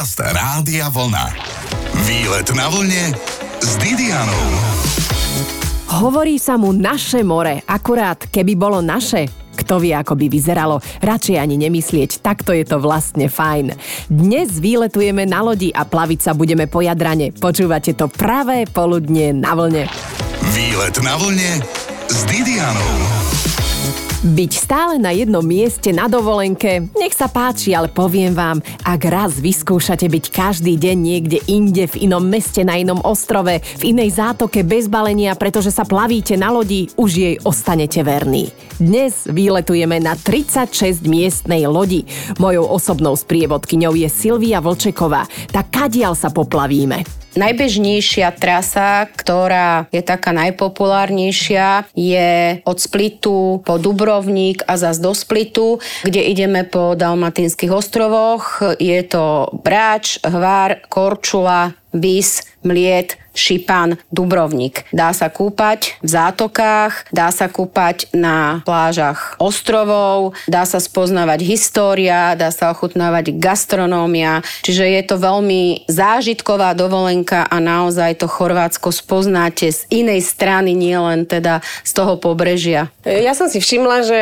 Podcast Rádia Vlna. Výlet na vlne s Didianou. Hovorí sa mu naše more, akurát keby bolo naše, kto vie, ako by vyzeralo, radšej ani nemyslieť, takto je to vlastne fajn. Dnes výletujeme na lodi a plaviť sa budeme po Jadrane. Počúvate to pravé poludne na vlne. Výlet na vlne s Didianou. Byť stále na jednom mieste na dovolenke, nech sa páči, ale poviem vám, ak raz vyskúšate byť každý deň niekde inde, v inom meste, na inom ostrove, v inej zátoke bez balenia, pretože sa plavíte na lodi, už jej ostanete verní. Dnes výletujeme na 36 miestnej lodi. Mojou osobnou sprievodkyňou je Silvia Vlčeková. Tak kadiaľ sa poplavíme? Najbežnejšia trasa, ktorá je taká najpopulárnejšia, je od Splitu po Dubrovník a zas do Splitu, kde ideme po Dalmatinských ostrovoch. Je to Bráč, Hvar, Korčula, Vis, Mliet, Šipan, Dubrovnik. Dá sa kúpať v zátokách, dá sa kúpať na plážach ostrovov, dá sa spoznávať história, dá sa ochutnávať gastronómia, čiže je to veľmi zážitková dovolenka a naozaj to Chorvátsko spoznáte z inej strany, nielen teda z toho pobrežia. Ja som si všimla, že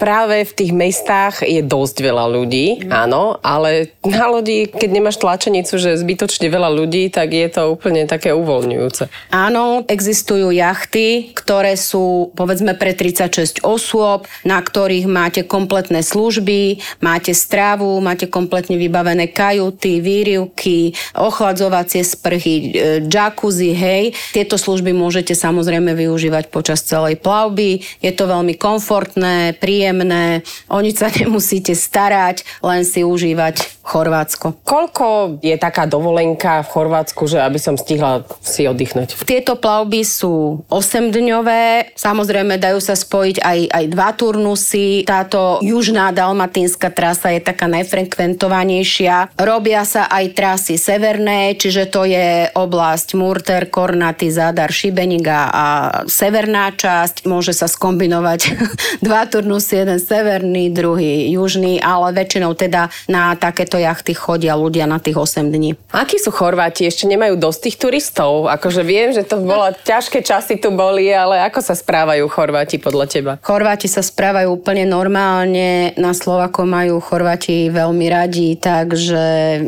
práve v tých mestách je dosť veľa ľudí, mm. áno, ale na lodi, keď nemáš tlačenicu, že zbytočne veľa ľudí, tak je to úplne také uvoľňujúce. Áno, existujú jachty, ktoré sú povedzme pre 36 osôb, na ktorých máte kompletné služby, máte strávu, máte kompletne vybavené kajuty, výrivky, ochladzovacie sprchy, e, jacuzzi, hej. Tieto služby môžete samozrejme využívať počas celej plavby. Je to veľmi komfortné, príjemné, o nič sa nemusíte starať, len si užívať Chorvátsko. Koľko je taká dovolenka v Chorvátsku, že aby som stihla si oddychnúť? Tieto plavby sú 8-dňové, samozrejme dajú sa spojiť aj, aj dva turnusy. Táto južná dalmatínska trasa je taká najfrekventovanejšia. Robia sa aj trasy severné, čiže to je oblasť Murter, Kornaty, Zadar, Šibeniga a severná časť. Môže sa skombinovať dva turnusy, jeden severný, druhý južný, ale väčšinou teda na takéto tieto jachty chodia ľudia na tých 8 dní. Akí sú Chorváti? Ešte nemajú dosť tých turistov? Akože viem, že to bolo ťažké časy tu boli, ale ako sa správajú Chorváti podľa teba? Chorváti sa správajú úplne normálne. Na Slovako majú Chorváti veľmi radi, takže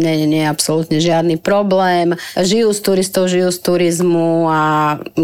nie, nie je absolútne žiadny problém. Žijú z turistov, žijú z turizmu a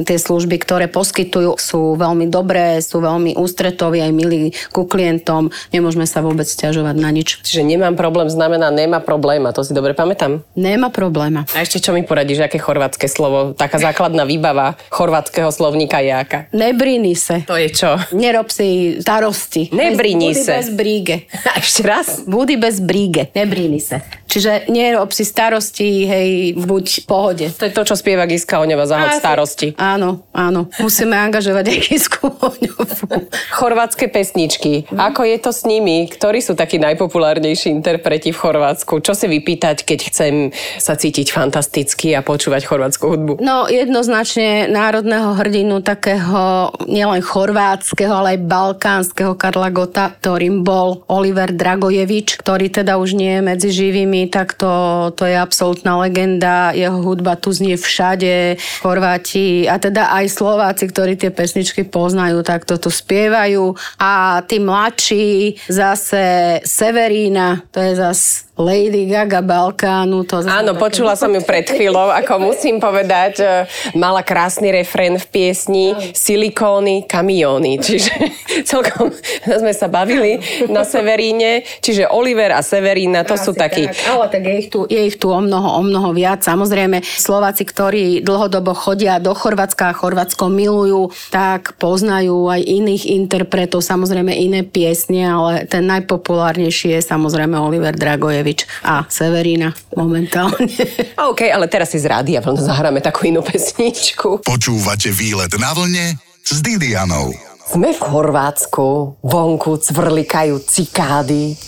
tie služby, ktoré poskytujú, sú veľmi dobré, sú veľmi ústretoví aj milí ku klientom. Nemôžeme sa vôbec stiažovať na nič. Čiže nemám problém problém znamená nemá probléma, to si dobre pamätám? Nemá probléma. A ešte čo mi poradíš, aké chorvátske slovo, taká základná výbava chorvátskeho slovníka je aká? Nebrini se. To je čo? Nerob si starosti. Nebrini se. bez bríge. A ešte raz? Budy bez bríge. Nebrini se. Čiže nerob si starosti, hej, buď v pohode. To je to, čo spieva Giska Oňova, zahod starosti. Áno, áno. Musíme angažovať aj Gisku Oňovu. Chorvátske pesničky. Mm. Ako je to s nimi? Ktorí sú takí najpopulárnejší interpreti? interpreti v Chorvátsku? Čo si vypýtať, keď chcem sa cítiť fantasticky a počúvať chorvátsku hudbu? No jednoznačne národného hrdinu takého nielen chorvátskeho, ale aj balkánskeho Karla Gota, ktorým bol Oliver Dragojevič, ktorý teda už nie je medzi živými, tak to, to je absolútna legenda. Jeho hudba tu znie všade. Chorváti a teda aj Slováci, ktorí tie pesničky poznajú, tak toto spievajú. A tí mladší zase Severína, to je zas Lady Gaga Balkánu. To Áno, počula som ju pred chvíľou, ako musím povedať, mala krásny refrén v piesni Silikóny, kamióny. Čiže celkom sme sa bavili na Severíne. Čiže Oliver a Severína, to Asi sú takí... Tak, ale tak je ich, tu, je ich tu o mnoho, o mnoho viac. Samozrejme, Slováci, ktorí dlhodobo chodia do Chorvátska a Chorvátsko milujú, tak poznajú aj iných interpretov, samozrejme iné piesne, ale ten najpopulárnejší je samozrejme Oliver Dragojev Matovič a Severina momentálne. OK, ale teraz si z rádia zahráme takú inú pesničku. Počúvate výlet na vlne s Didianou. Sme v Chorvátsku, vonku cvrlikajú cikády,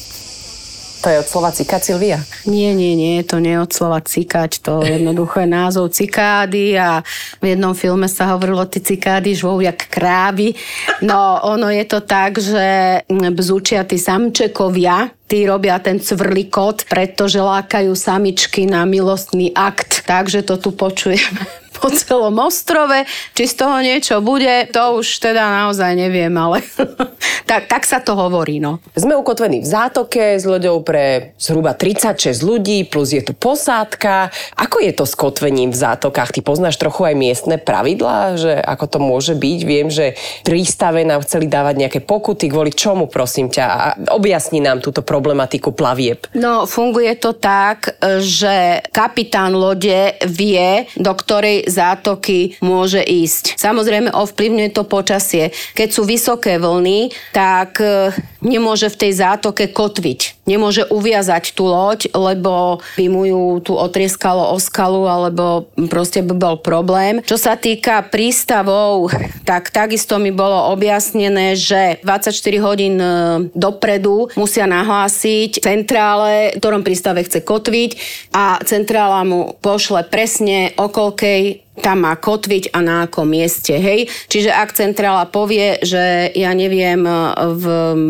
To je od slova cikať, Silvia? Nie, nie, nie, to nie je od slova cikať, to jednoducho je názov cikády a v jednom filme sa hovorilo, ty cikády žvou jak krávy. No, ono je to tak, že bzúčia tí samčekovia, tí robia ten cvrlikot, pretože lákajú samičky na milostný akt. Takže to tu počujeme po celom ostrove. Či z toho niečo bude, to už teda naozaj neviem, ale tak, tak sa to hovorí. No. Sme ukotvení v zátoke s loďou pre zhruba 36 ľudí, plus je tu posádka. Ako je to s kotvením v zátokách? Ty poznáš trochu aj miestne pravidlá, že ako to môže byť? Viem, že prístave nám chceli dávať nejaké pokuty, kvôli čomu, prosím ťa? A objasni nám túto problematiku plavieb. No, funguje to tak, že kapitán lode vie, do ktorej zátoky môže ísť. Samozrejme ovplyvňuje to počasie. Keď sú vysoké vlny, tak e, nemôže v tej zátoke kotviť. Nemôže uviazať tú loď, lebo by mu ju tu otrieskalo o skalu, alebo proste by bol problém. Čo sa týka prístavov, tak takisto mi bolo objasnené, že 24 hodín e, dopredu musia nahlásiť centrále, v ktorom prístave chce kotviť a centrála mu pošle presne o koľkej tam má kotviť a na akom mieste, hej. Čiže ak centrála povie, že ja neviem, v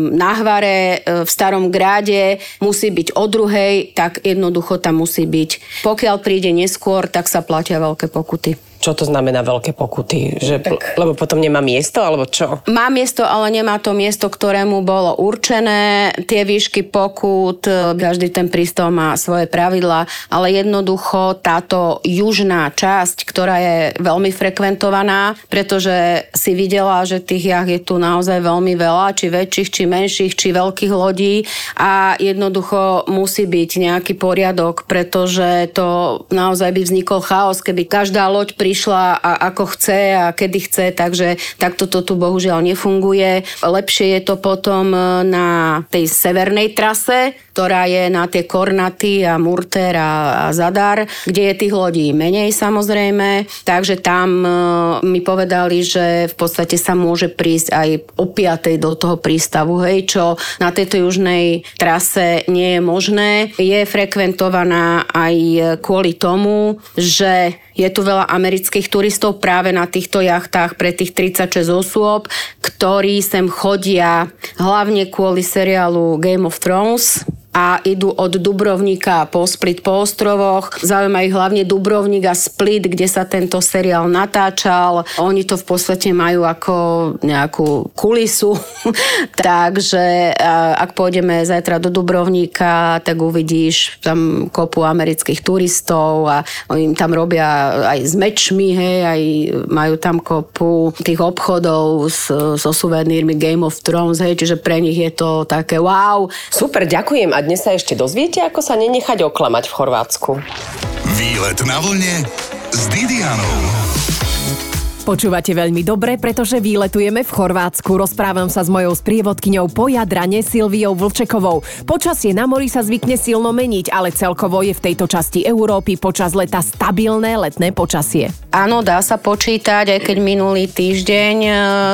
Náhvare, v Starom Gráde musí byť o druhej, tak jednoducho tam musí byť. Pokiaľ príde neskôr, tak sa platia veľké pokuty. Čo to znamená veľké pokuty? Že, tak. Lebo potom nemá miesto, alebo čo? Má miesto, ale nemá to miesto, ktorému bolo určené. Tie výšky pokut, každý ten prístav má svoje pravidla, ale jednoducho táto južná časť, ktorá je veľmi frekventovaná, pretože si videla, že tých jach je tu naozaj veľmi veľa, či väčších, či menších, či veľkých lodí a jednoducho musí byť nejaký poriadok, pretože to naozaj by vznikol chaos, keby každá loď pri prišla a ako chce a kedy chce, takže takto to tu bohužiaľ nefunguje. Lepšie je to potom e, na tej severnej trase, ktorá je na tie Kornaty a Murter a, a Zadar, kde je tých lodí menej samozrejme, takže tam e, mi povedali, že v podstate sa môže prísť aj o 5. do toho prístavu, hej, čo na tejto južnej trase nie je možné. Je frekventovaná aj kvôli tomu, že je tu veľa amerických turistov práve na týchto jachtách pre tých 36 osôb, ktorí sem chodia hlavne kvôli seriálu Game of Thrones a idú od Dubrovnika po Split po ostrovoch. Zaujíma ich hlavne Dubrovnik a Split, kde sa tento seriál natáčal. Oni to v podstate majú ako nejakú kulisu. Takže ak pôjdeme zajtra do Dubrovnika, tak uvidíš tam kopu amerických turistov a oni tam robia aj s mečmi, hej, aj majú tam kopu tých obchodov so suvenírmi Game of Thrones, hej, čiže pre nich je to také wow. Super, ďakujem a dnes sa ešte dozviete, ako sa nenechať oklamať v Chorvátsku. Výlet na vlne s Didianou. Počúvate veľmi dobre, pretože výletujeme v Chorvátsku. Rozprávam sa s mojou sprievodkyňou po Jadrane Silviou Vlčekovou. Počasie na mori sa zvykne silno meniť, ale celkovo je v tejto časti Európy počas leta stabilné letné počasie. Áno, dá sa počítať, aj keď minulý týždeň e,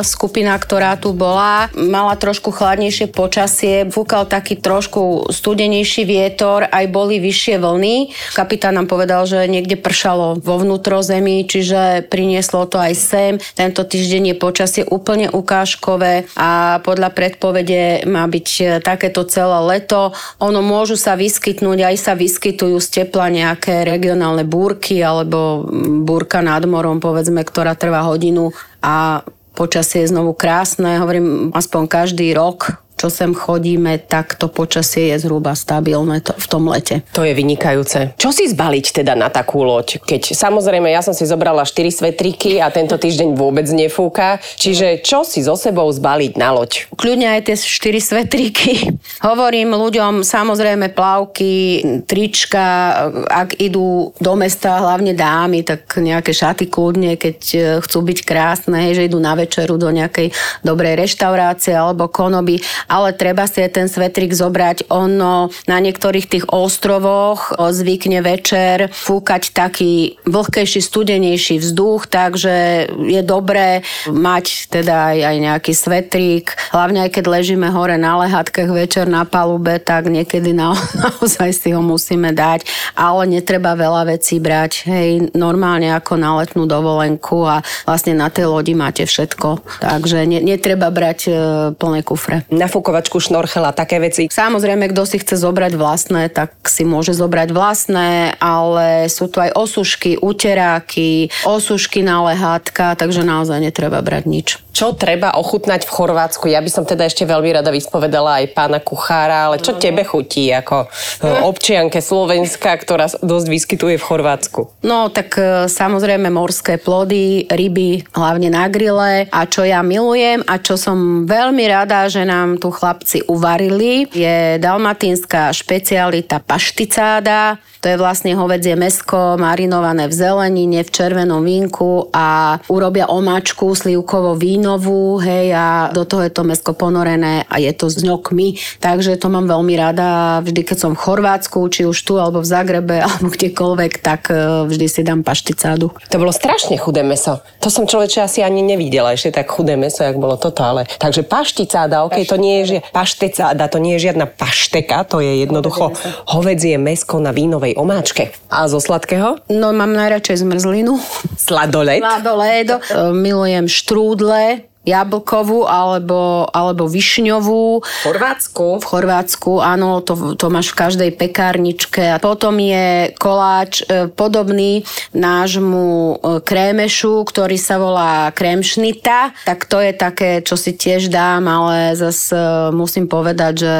skupina, ktorá tu bola, mala trošku chladnejšie počasie, fúkal taký trošku studenejší vietor, aj boli vyššie vlny. Kapitán nám povedal, že niekde pršalo vo vnútrozemí, čiže prinieslo to aj sem. Tento týždeň je počasie úplne ukážkové a podľa predpovede má byť e, takéto celé leto. Ono môžu sa vyskytnúť, aj sa vyskytujú z tepla nejaké regionálne búrky alebo búrka nad morom, povedzme, ktorá trvá hodinu a počasie je znovu krásne. Hovorím, aspoň každý rok čo sem chodíme, tak to počasie je zhruba stabilné to, v tom lete. To je vynikajúce. Čo si zbaliť teda na takú loď? Keď samozrejme ja som si zobrala 4 svetriky a tento týždeň vôbec nefúka, čiže čo si so sebou zbaliť na loď? Kľudne aj tie 4 svetriky. Hovorím ľuďom samozrejme plavky, trička, ak idú do mesta, hlavne dámy, tak nejaké šaty kľudne, keď e, chcú byť krásne, že idú na večeru do nejakej dobrej reštaurácie alebo konoby ale treba si aj ten svetrik zobrať. Ono na niektorých tých ostrovoch zvykne večer fúkať taký vlhkejší, studenejší vzduch, takže je dobré mať teda aj, aj nejaký svetrík. Hlavne aj keď ležíme hore na lehatkách večer na palube, tak niekedy na, naozaj si ho musíme dať, ale netreba veľa vecí brať. Hej, normálne ako na letnú dovolenku a vlastne na tej lodi máte všetko. Takže ne, netreba brať e, plné kufre. Nafúkovačku, šnorchela, také veci. Samozrejme, kto si chce zobrať vlastné, tak si môže zobrať vlastné, ale sú tu aj osušky, uteráky, osušky na lehátka, takže naozaj netreba brať nič. Čo treba ochutnať v Chorvátsku? Ja by som teda ešte veľmi rada vyspovedala aj pána kuchára, ale čo tebe chutí ako e, občianke Slovenska, ktorá dosť vyskytuje v Chorvátsku? No tak e, samozrejme morské plody, ryby, hlavne na grille a čo ja milujem a čo som veľmi rada, že nám tu chlapci uvarili, je dalmatinská špecialita pašticáda. To je vlastne hovedzie mesko marinované v zelenine, v červenom vínku a urobia omáčku slivkovo vínovú, hej, a do toho je to mesko ponorené a je to s ňokmi, takže to mám veľmi rada. Vždy, keď som v Chorvátsku, či už tu, alebo v Zagrebe, alebo kdekoľvek, tak e, vždy si dám pašticádu. To bolo strašne chudé meso. To som človeče asi ani nevidela, ešte tak chudé meso, jak bolo toto, ale... Takže pašticáda, ok, to nie je, že pašticáda, to nie je žiadna pašteka, to je jednoducho hovedzie mesko na vínovej omáčke. A zo sladkého? No mám najradšej zmrzlinu. Sladolet. Sladoledo. Milujem štrúdle, jablkovú alebo, alebo višňovú. V Chorvátsku. V Chorvátsku, áno, to, to máš v každej pekárničke. A potom je koláč e, podobný nášmu e, krémešu, ktorý sa volá krémšnita. Tak to je také, čo si tiež dám, ale zase musím povedať, že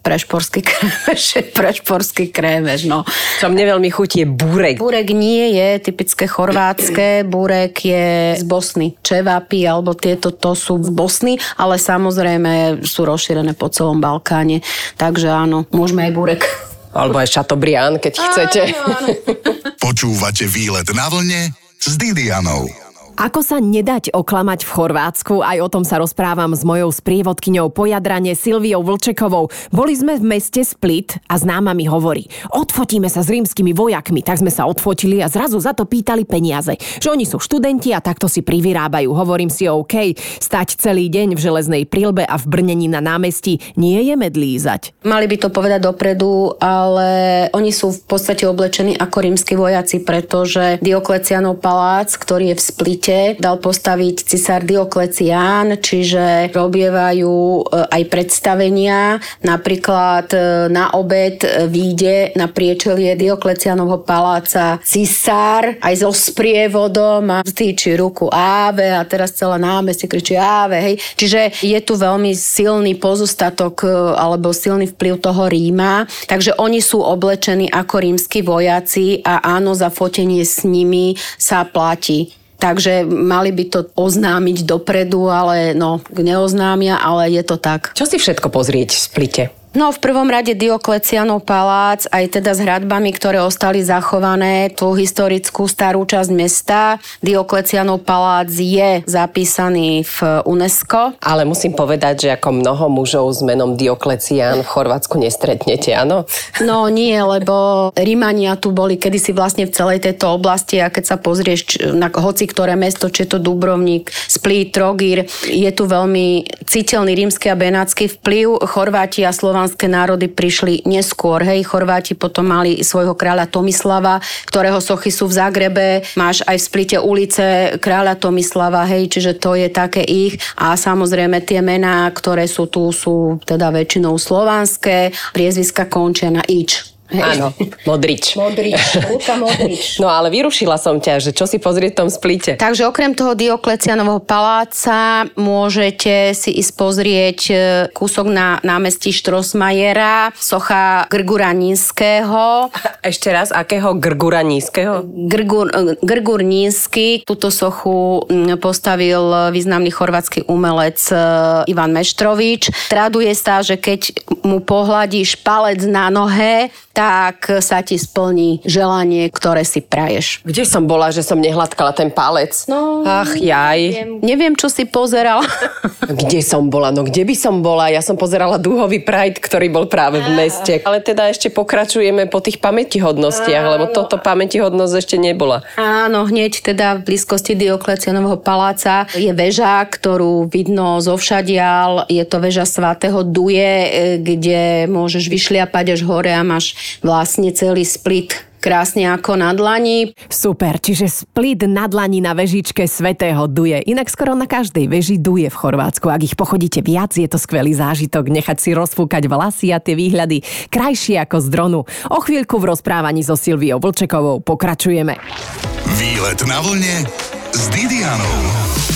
prešporský krémeš je prešporský krémeš. No. Čo mne veľmi chutí je búrek. Búrek nie je typické chorvátske, búrek je z Bosny. Čevapy alebo tieto to sú z Bosny, ale samozrejme sú rozšírené po celom Balkáne. Takže áno, môžeme aj burek. Alebo aj Chateaubriand, keď chcete. Áno, áno. Počúvate výlet na vlne s Didianou. Ako sa nedať oklamať v Chorvátsku, aj o tom sa rozprávam s mojou sprievodkyňou po Jadrane Silviou Vlčekovou. Boli sme v meste Split a známa mi hovorí, odfotíme sa s rímskymi vojakmi, tak sme sa odfotili a zrazu za to pýtali peniaze. Že oni sú študenti a takto si privyrábajú. Hovorím si OK, stať celý deň v železnej prílbe a v brnení na námestí nie je medlízať. Mali by to povedať dopredu, ale oni sú v podstate oblečení ako rímsky vojaci, pretože Dioklecianov palác, ktorý je v Splite, dal postaviť cisár Dioklecián, čiže robievajú e, aj predstavenia. Napríklad e, na obed e, výjde na priečelie Dioklecianovho paláca cisár aj so sprievodom a stýči ruku Áve a teraz celé námestie kričí Áve. Hej. Čiže je tu veľmi silný pozostatok alebo silný vplyv toho Ríma. Takže oni sú oblečení ako rímsky vojaci a áno, za fotenie s nimi sa platí. Takže mali by to oznámiť dopredu, ale no, neoznámia, ale je to tak. Čo si všetko pozrieť v Splite? No v prvom rade Dioklecianov palác, aj teda s hradbami, ktoré ostali zachované, tú historickú starú časť mesta. Dioklecianov palác je zapísaný v UNESCO. Ale musím povedať, že ako mnoho mužov s menom Dioklecian v Chorvátsku nestretnete, áno? No nie, lebo Rímania tu boli kedysi vlastne v celej tejto oblasti a keď sa pozrieš na hoci ktoré mesto, či je to Dubrovnik, Split, Trogir, je tu veľmi citeľný rímsky a benátsky vplyv. Chorváti a slovanské národy prišli neskôr. Hej, Chorváti potom mali svojho kráľa Tomislava, ktorého sochy sú v Zagrebe. Máš aj v Splite ulice kráľa Tomislava, hej, čiže to je také ich. A samozrejme tie mená, ktoré sú tu, sú teda väčšinou slovanské. Priezviska končia na ič. Áno, Modrič. Modrič, Luka Modrič. No ale vyrušila som ťa, že čo si pozrieť v tom splite. Takže okrem toho Dioklecianovho paláca môžete si ísť pozrieť e, kúsok na námestí Štrosmajera, socha Grgura Nízkeho. Ešte raz, akého Grgura Nízkeho? Grgur, e, Grgur Nízky, túto sochu postavil významný chorvátsky umelec e, Ivan Meštrovič. Traduje sa, že keď mu pohľadíš palec na nohe, tak sa ti splní želanie, ktoré si praješ. Kde som bola, že som nehladkala ten palec? No, Ach, jaj. Neviem, neviem, čo si pozeral. Kde som bola? No kde by som bola? Ja som pozerala dúhový Pride, ktorý bol práve v meste. Ale teda ešte pokračujeme po tých pamätihodnostiach, lebo toto pamätihodnosť ešte nebola. Áno, hneď teda v blízkosti Dioklecianovho paláca je väža, ktorú vidno zo všadial. Je to väža svatého Duje, e, kde môžeš vyšliapať až hore a máš vlastne celý split krásne ako na dlani. Super, čiže split na dlani na vežičke Svetého Duje. Inak skoro na každej veži duje v Chorvátsku. Ak ich pochodíte viac, je to skvelý zážitok nechať si rozfúkať vlasy a tie výhľady krajšie ako z dronu. O chvíľku v rozprávaní so Silviou Vlčekovou pokračujeme. Výlet na vlne s Didianou.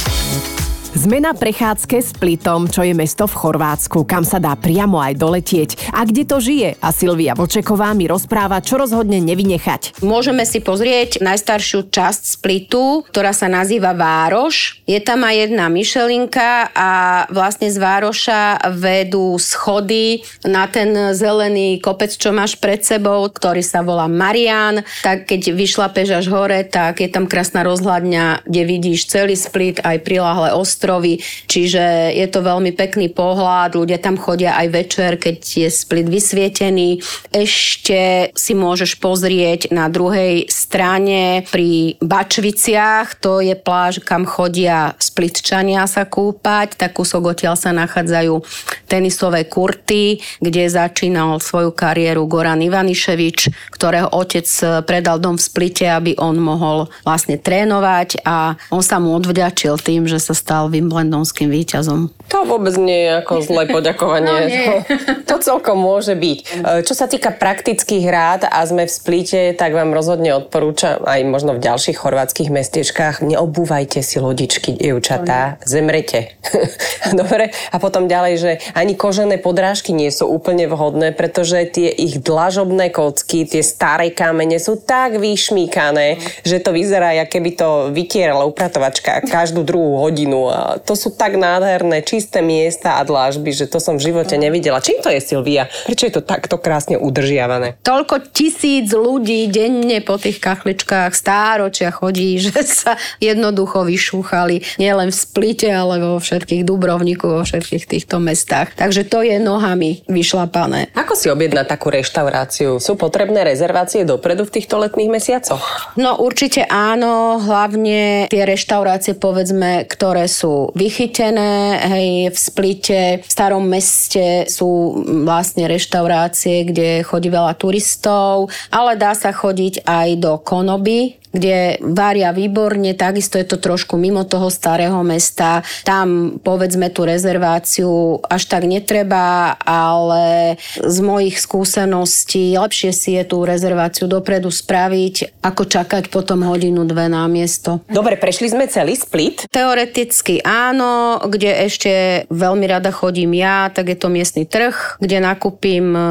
Sme na prechádzke s Plitom, čo je mesto v Chorvátsku, kam sa dá priamo aj doletieť. A kde to žije? A Silvia Vočeková mi rozpráva, čo rozhodne nevynechať. Môžeme si pozrieť najstaršiu časť Splitu, ktorá sa nazýva Vároš. Je tam aj jedna myšelinka a vlastne z Vároša vedú schody na ten zelený kopec, čo máš pred sebou, ktorý sa volá Marian. Tak keď vyšlapeš až hore, tak je tam krásna rozhľadňa, kde vidíš celý Split, aj prilahlé ostrovy ostrovy, čiže je to veľmi pekný pohľad, ľudia tam chodia aj večer, keď je split vysvietený. Ešte si môžeš pozrieť na druhej strane pri Bačviciach, to je pláž, kam chodia splitčania sa kúpať, tak kúsok odtiaľ sa nachádzajú tenisové kurty, kde začínal svoju kariéru Goran Ivaniševič, ktorého otec predal dom v Splite, aby on mohol vlastne trénovať. A on sa mu odvďačil tým, že sa stal Wimbledonským víťazom. To vôbec nie je ako zlé poďakovanie. No, to, to celkom môže byť. E, čo sa týka praktických rád a sme v Splíte, tak vám rozhodne odporúčam aj možno v ďalších chorvátskych mestečkách, neobúvajte si lodičky, dievčatá, zemrete. Dobre? A potom ďalej, že ani kožené podrážky nie sú úplne vhodné, pretože tie ich dlažobné kocky, tie staré kamene sú tak vyšmíkané, že to vyzerá, ako keby to vytierala upratovačka každú druhú hodinu a to sú tak nádherné, čisté miesta a dlážby, že to som v živote nevidela. Čím to je, Silvia? Prečo je to takto krásne udržiavané? Toľko tisíc ľudí denne po tých kachličkách stáročia chodí, že sa jednoducho vyšúchali nielen v Splite, ale vo všetkých Dubrovníku, vo všetkých týchto mestách. Takže to je nohami vyšlapané. Ako si objednať takú reštauráciu? Sú potrebné rezervácie dopredu v týchto letných mesiacoch? No určite áno, hlavne tie reštaurácie, povedzme, ktoré sú vychytené, hej, v Splite, v starom meste sú vlastne reštaurácie, kde chodí veľa turistov, ale dá sa chodiť aj do Konoby, kde varia výborne, takisto je to trošku mimo toho starého mesta. Tam povedzme tú rezerváciu až tak netreba, ale z mojich skúseností lepšie si je tú rezerváciu dopredu spraviť, ako čakať potom hodinu, dve na miesto. Dobre, prešli sme celý split? Teoreticky áno, kde ešte veľmi rada chodím ja, tak je to miestny trh, kde nakúpim e,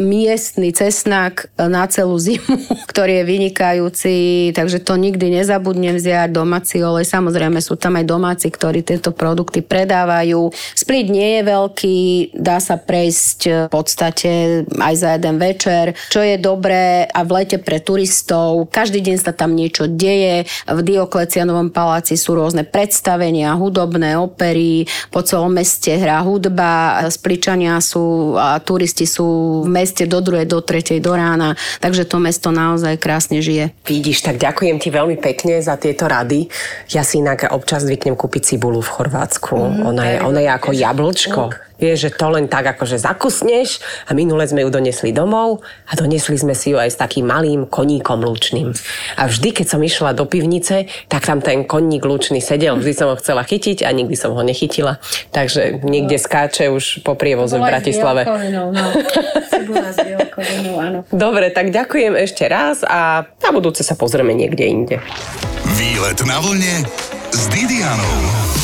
miestny cesnak na celú zimu, ktorý je vynikajúci, takže to nikdy nezabudnem vziať. Domáci olej, samozrejme sú tam aj domáci, ktorí tieto produkty predávajú. Split nie je veľký, dá sa prejsť v podstate aj za jeden večer, čo je dobré a v lete pre turistov. Každý deň sa tam niečo deje. V Dioklecianovom paláci sú rôzne predstavenia, hudobné opery, po celom meste hrá hudba, spličania sú a turisti sú v meste do druhej, do tretej, do rána, takže to mesto naozaj krásne žije. Vidíš, tak ďakujem ti veľmi pekne za tieto rady. Ja si inak občas zvyknem kúpiť cibulu v Chorvátsku. Mm, ona, je, ona je ako jablčko. Vieš, že to len tak akože zakusneš a minule sme ju donesli domov a donesli sme si ju aj s takým malým koníkom lučným. A vždy, keď som išla do pivnice, tak tam ten koník lučný sedel. Vždy som ho chcela chytiť a nikdy som ho nechytila. Takže niekde skáče už po prievozu v Bratislave. No. Dobre, tak ďakujem ešte raz a na budúce sa pozrieme niekde inde. Výlet na vlne s Didianou.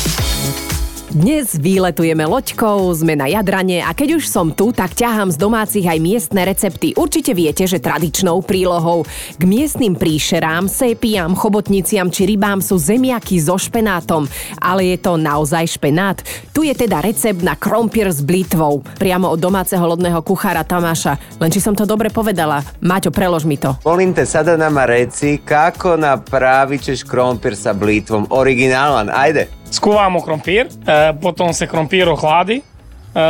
Dnes výletujeme loďkou, sme na Jadrane a keď už som tu, tak ťahám z domácich aj miestne recepty. Určite viete, že tradičnou prílohou k miestnym príšerám, sépiam, chobotniciam či rybám sú zemiaky so špenátom. Ale je to naozaj špenát? Tu je teda recept na krompier s blitvou. Priamo od domáceho lodného kuchára Tamáša. Len či som to dobre povedala. Maťo, prelož mi to. Molim sada nama reci kako napravit ćeš krompir sa blitvom. Originalan, ajde. Skuvamo krompir, e, potom se krompir ohladi, e,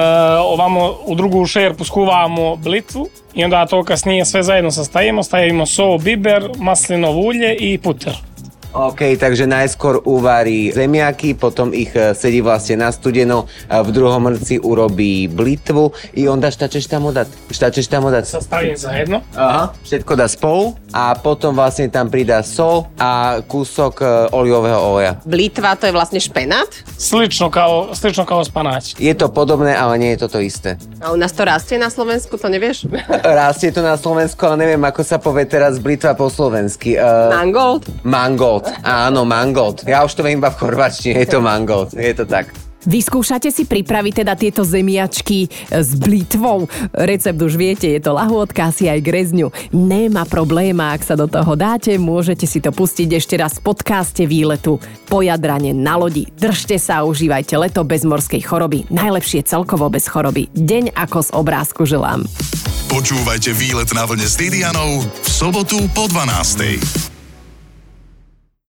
ovamo u drugu šerpu skuvamo blitvu i onda to kasnije sve zajedno sastavimo, stavimo sol, biber, maslinovo ulje i puter. OK, takže najskôr uvarí zemiaky, potom ich e, sedí vlastne na studeno, a v druhom rci urobí blitvu i onda šta ćeš tamo dať? Šta ćeš tamo dať? Sastavim zajedno. Aha. Všetko dá spolu a potom vlastne tam pridá sol a kúsok e, olivového oleja. Blitva to je vlastne špenát. Slično kao, slično kao spanać. Je to podobné, ale nie je to to isté. A u nás to rastie na Slovensku, to nevieš? Rastie to na Slovensku, ale neviem, ako sa povie teraz blitva po slovensky. Uh, Mangold? mangold. Áno, mangold. Ja už to viem iba v chorvačtine, je to mangold. Je to tak. Vyskúšate si pripraviť teda tieto zemiačky s blitvou. Recept už viete, je to lahôdka asi aj grezňu. Nemá probléma, ak sa do toho dáte, môžete si to pustiť ešte raz v podcaste výletu po Jadrane na lodi. Držte sa a užívajte leto bez morskej choroby. Najlepšie celkovo bez choroby. Deň ako z obrázku želám. Počúvajte výlet na vlne s Didianou v sobotu po 12.